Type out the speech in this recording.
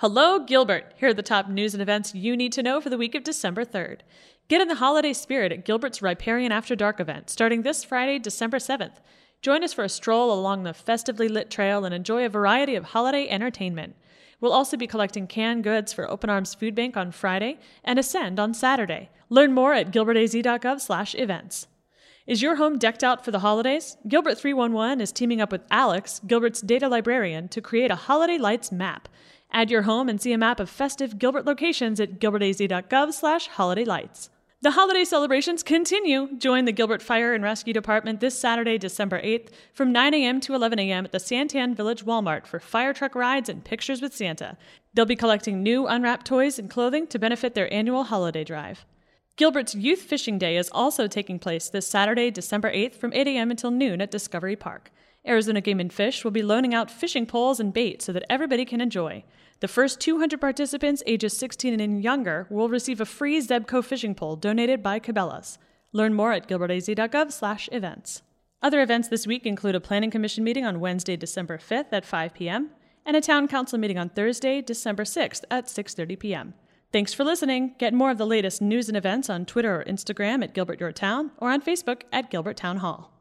Hello, Gilbert. Here are the top news and events you need to know for the week of December 3rd. Get in the holiday spirit at Gilbert's Riparian After Dark event, starting this Friday, December 7th. Join us for a stroll along the festively lit trail and enjoy a variety of holiday entertainment. We'll also be collecting canned goods for Open Arms Food Bank on Friday and AZCEND on Saturday. Learn more at gilbertaz.gov/events. Is your home decked out for the holidays? Gilbert 311 is teaming up with Alex, Gilbert's data librarian, to create a holiday lights map. Add your home and see a map of festive Gilbert locations at gilbertaz.gov slash holidaylights. The holiday celebrations continue. Join the Gilbert Fire and Rescue Department this Saturday, December 8th, from 9 a.m. to 11 a.m. at the Santan Village Walmart for fire truck rides and pictures with Santa. They'll be collecting new unwrapped toys and clothing to benefit their annual holiday drive. Gilbert's Youth Fishing Day is also taking place this Saturday, December 8th from 8 a.m. until noon at Discovery Park. Arizona Game and Fish will be loaning out fishing poles and bait so that everybody can enjoy. The first 200 participants ages 16 and younger will receive a free Zebco fishing pole donated by Cabela's. Learn more at gilbertaz.gov/events. Other events this week include a planning commission meeting on Wednesday, December 5th at 5 p.m. and a town council meeting on Thursday, December 6th at 6:30 p.m. Thanks for listening. Get more of the latest news and events on Twitter or Instagram at Gilbert Your Town or on Facebook at Gilbert Town Hall.